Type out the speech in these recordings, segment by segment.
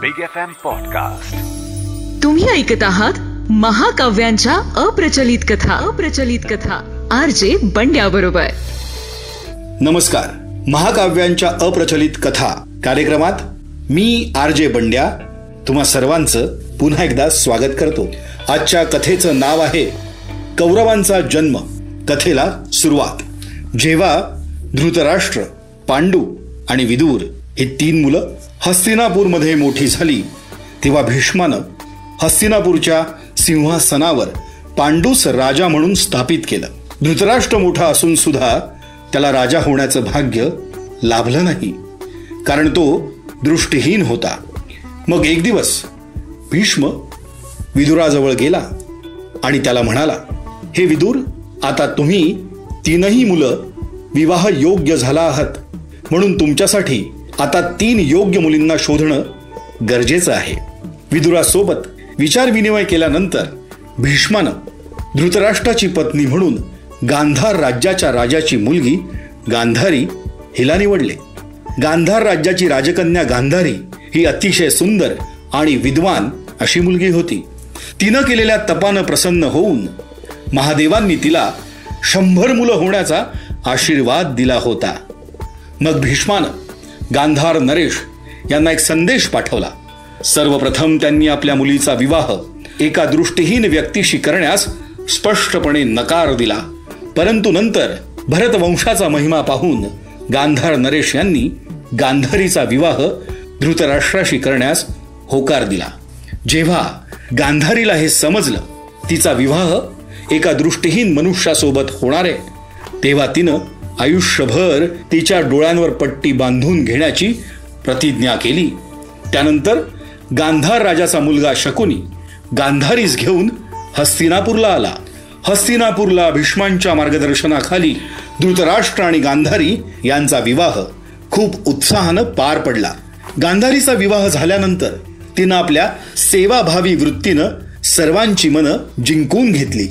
Big F M podcast तुम्ही ऐकत आहात महाकाव्यांच्या अप्रचलित कथा. अप्रचलित कथा. आर जे बंड्या बरोबर नमस्कार. महाकाव्यांच्या अप्रचलित कथा कार्यक्रमात मी आर जे बंड्या तुम्हा सर्वांचं पुन्हा एकदा स्वागत करतो. आजच्या कथेचं नाव आहे कौरवांचा जन्म. कथेला सुरुवात. जेव्हा धृतराष्ट्र पांडू आणि विदूर ही तीन मुलं हस्तिनापूरमध्ये मोठी झाली. तेव्हा भीष्मानं हस्तिनापूरच्या सिंहासनावर पांडूस राजा म्हणून स्थापित केलं. धृतराष्ट्र मोठा असून सुद्धा त्याला राजा होण्याचं भाग्य लाभलं नाही. कारण तो दृष्टीहीन होता. मग एक दिवस भीष्म विदुराजवळ गेला आणि त्याला म्हणाला हे विदूर आता तुम्ही तीनही मुलं विवाह योग्य झाला आहात. म्हणून तुमच्यासाठी आता तीन योग्य मुलींना शोधणं गरजेचं आहे. विदुरासोबत विचारविनिमय केल्यानंतर भीष्मानं धृतराष्ट्राची पत्नी म्हणून गांधार राज्याच्या राजाची मुलगी गांधारी हिला निवडले. गांधार राज्याची राजकन्या गांधारी ही अतिशय सुंदर आणि विद्वान अशी मुलगी होती. तिनं केलेल्या तपानं प्रसन्न होऊन महादेवांनी तिला शंभर मुलं होण्याचा आशीर्वाद दिला होता. मग भीष्मानं गांधार नरेश यांना एक संदेश पाठवला. सर्वप्रथम त्यांनी आपल्या मुलीचा विवाह एका दृष्टीहीन व्यक्तीशी करण्यास स्पष्टपणे नकार दिला. परंतु नंतर भरतवंशाचा महिमा पाहून गांधार नरेश यांनी गांधारीचा विवाह धृतराष्ट्राशी करण्यास होकार दिला. जेव्हा गांधारीला हे समजलं तिचा विवाह एका दृष्टीहीन मनुष्यासोबत होणार आहे तेव्हा तिनं आयुष्यभर तिच्या डोळ्यांवर पट्टी बांधून घेण्याची प्रतिज्ञा केली. त्यानंतर गांधार राजाचा मुलगा शकुनी गांधारीस घेऊन हस्तिनापूरला आला. हस्तिनापूरला भीष्मांच्या मार्गदर्शनाखाली धृतराष्ट्र आणि गांधारी यांचा विवाह खूप उत्साहानं पार पडला. गांधारीचा विवाह झाल्यानंतर तिनं आपल्या सेवाभावी वृत्तीनं सर्वांची मनं जिंकून घेतली.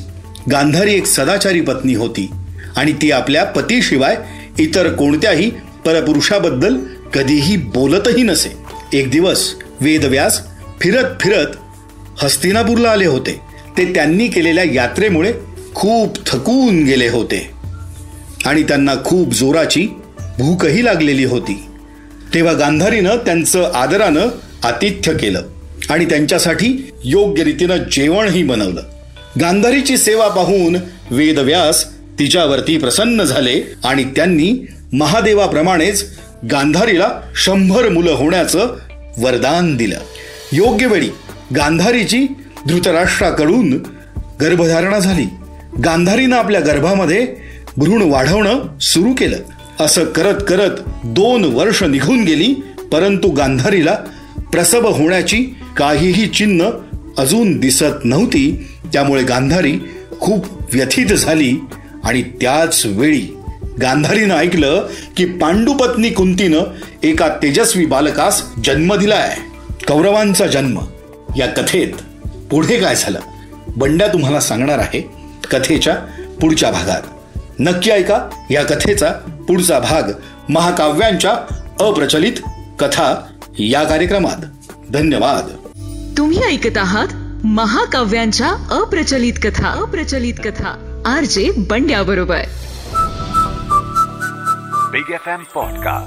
गांधारी एक सदाचारी पत्नी होती. आणि ती आपल्या पतीशिवाय इतर कोणत्याही परपुरुषाबद्दल कधीही बोलतही नसे. एक दिवस वेदव्यास फिरत फिरत हस्तिनापूरला आले होते. ते त्यांनी केलेल्या यात्रेमुळे खूप थकून गेले होते. आणि त्यांना खूप जोराची भूकही लागलेली होती. तेव्हा गांधारीनं त्यांचं आदरानं आतिथ्य केलं आणि त्यांच्यासाठी योग्य रीतीनं जेवणही बनवलं. गांधारीची सेवा पाहून वेदव्यास तिच्यावरती प्रसन्न झाले आणि त्यांनी महादेवाप्रमाणेच गांधारीला शंभर मुलं होण्याचं वरदान दिलं. योग्य वेळी गांधारीची धृतराष्ट्राकडून गर्भधारणा झाली. गांधारीनं आपल्या गर्भामध्ये भ्रूण वाढवणं सुरू केलं. असं करत करत दोन वर्ष निघून गेली परंतु गांधारीला प्रसव होण्याची काहीही चिन्ह अजून दिसत नव्हती. त्यामुळे गांधारी खूप व्यथित झाली. आणि त्याच वेळी गांधारीनं ऐकलं की पांडुपत्नी कुंतीनं एका तेजस्वी बालकास जन्म दिलाय. कौरवांचा जन्म. या कथेत पुढे काय झालं? बंड्या तुम्हाला सांगणार आहे कथेच्या पुढच्या भागात. नक्की ऐका या कथेचा पुढचा भाग महाकाव्यांच्या अप्रचलित कथा या कार्यक्रमात. धन्यवाद. तुम्ही ऐकत आहात महाकाव्यांच्या अप्रचलित कथा. अप्रचलित कथा. आर जे बंड्या बरोबर. Big F M podcast